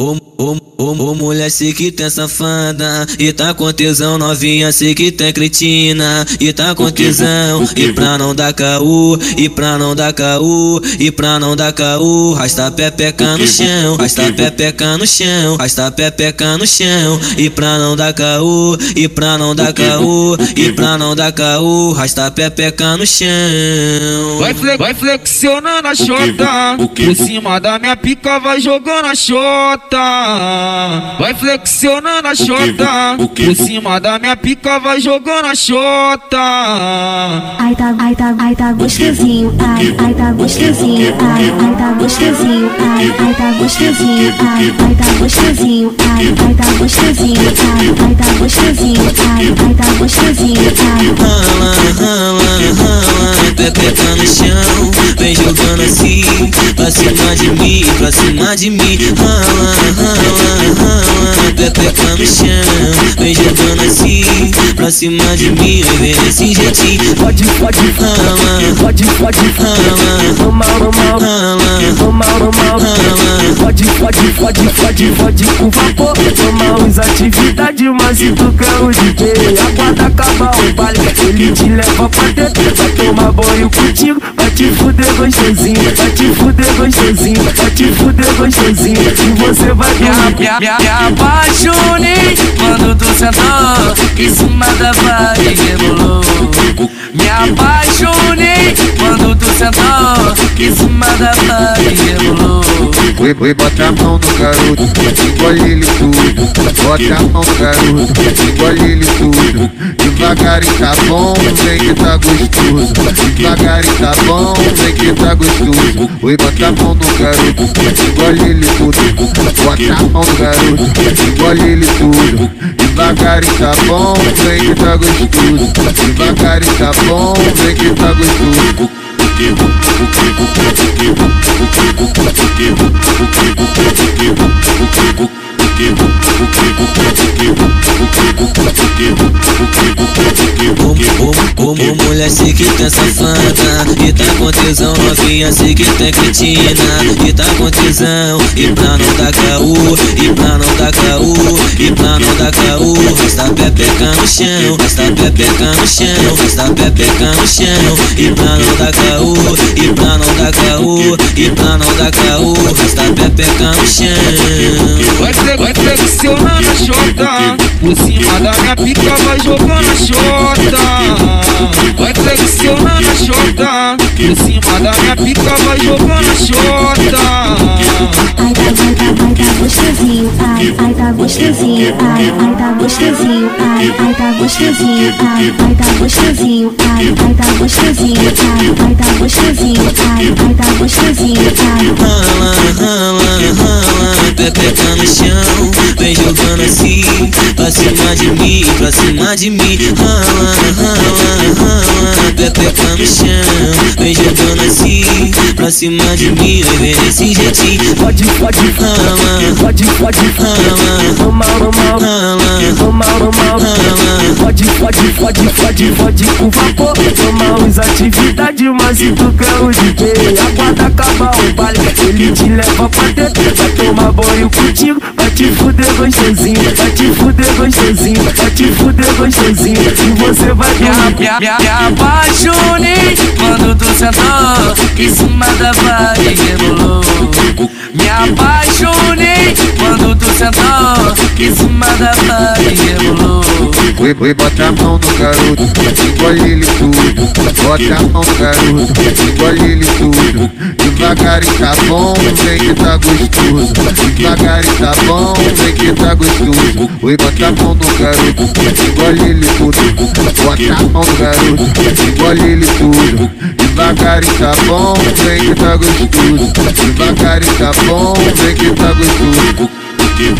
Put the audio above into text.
Ô, ô, ô, ô, mulher, sei que tem safada. E tá com tesão, novinha, sei que tem cretina. E tá com tesão E pra não dar caô E pra não dar caô E pra não dar caô. Rasta pepeca no chão Rasta pepeca no chão Rasta pepeca no chão. E pra não dar caô E pra não dar caô E pra não dar caô Rasta pepeca no chão. Vai, fle vai flexionando a chota Por cima da minha pica vai jogando a chota Vai flexionando a chota Por cima da minha pica vai jogando a chota Ai tá, ai tá, ai tá gostosinho, ai, ai tá gostosinho, ai, ai tá gostosinho, ai, ai tá gostosinho, ai, ai tá gostosinho, ai, ai tá gostosinho, ai, ai tá gostosinho, ai, ai tá gostosinho, ai. Rala, rala, rala, pepeca no chão, vem jogando assim, pra cima de mim, pra cima de mim. Rala, pepeca no chão, vem jogando assim, pra cima de mim, vem desse jeitinho. Pode, pode, Rala, pode, pode, rala, toma, toma, rala, toma, toma, rala. pode, pode, pode, pode, pode com vapor, toma uns atividade, mas se tu quer o DJ, aguarda acabar o baile, ele te leva pra dentro, vai tomar banho contigo, te fuder gostosinho, vai te fuder gostosinho, vai te fuder gostosinho, e você vai me, me, me apaixonei quando tu sentou em cima da parede, rebolou. Me apaixonei quando tu sentou em cima da parede, rebolou. Oi, oi, bota a mão no garoto, engole ele tudo. Bota a mão no garoto, engole ele tudo. Devagarinho tá bom, vem que tá gostoso. Devagarinho tá bom, vem que tá gostoso. Oi, bota a mão no garoto, engole ele tudo. Bota a mão no garoto, engole ele tudo. Devagarinho tá bom, vem que tá gostoso. Devagarinho tá bom, vem que tá gostoso. Ô, ô, ô, mulher, sei que tem safada E tá com tesão, novinha, sei que tem cretina E tá com tesão, e pra não dar caô E pra não dar caô, e pra não dar caô Rasta pepeca no chão, rasta pepeca no chão Rasta pepeca no chão, e pra não dar caô E pra não dar caô, e pra não dar caô Rasta pepeca no chão Vai, fle vai flexionando a chota Por cima da minha pica vai jogando a chota Vai flexionando a chota Por cima da minha pica vai jogando a chota Ai tá, ai tá, ai tá, ai tá gostosinho, ai, ai tá gostosinho, ai, ai tá gostosinho, ai, ai tá gostosinho, ai, ai tá gostosinho, ai, ai tá gostosinho, ai, ai tá gostosinho, ai, ai tá gostosinho, ai. Rala, rala, rala, arrebentando o chão jogando assim, pra cima de mim, pra cima de mim. Rala, rala, rala, pepeca no chão, vem jogando assim, pra cima de mim, vem desse jeitinho. Pode, pode, pode, pode, rala, toma, toma, toma, toma. Pode, pode, pode, pode, pode com vapor Toma uns atividade, mas se tu quer o DJ Aguarda acabar o baile, ele te leva pra dentro Vai tomar banho contigo, te fuder gostosinho. Vai te fuder gostosinho, vai te fuder gostosinho. E você vai me, me, me, apaixonei quando tu sentou em cima da parede, rebolou Me apaixonei quando tu sentou em cima da parede, rebolou Oi, oi, bota a mão no garoto, engole ele tudo. Bota a mão no garoto, engole ele tudo. Devagarinho tá bom, vem que tá gostoso. Devagarinho tá bom, vem que tá gostoso. Oi, bota a mão no garoto, engole ele tudo. Bota a mão no garoto, engole ele tudo. Devagarinho tá bom, vem que tá gostoso. Devagarinho tá bom, vem que tá gostoso. Porque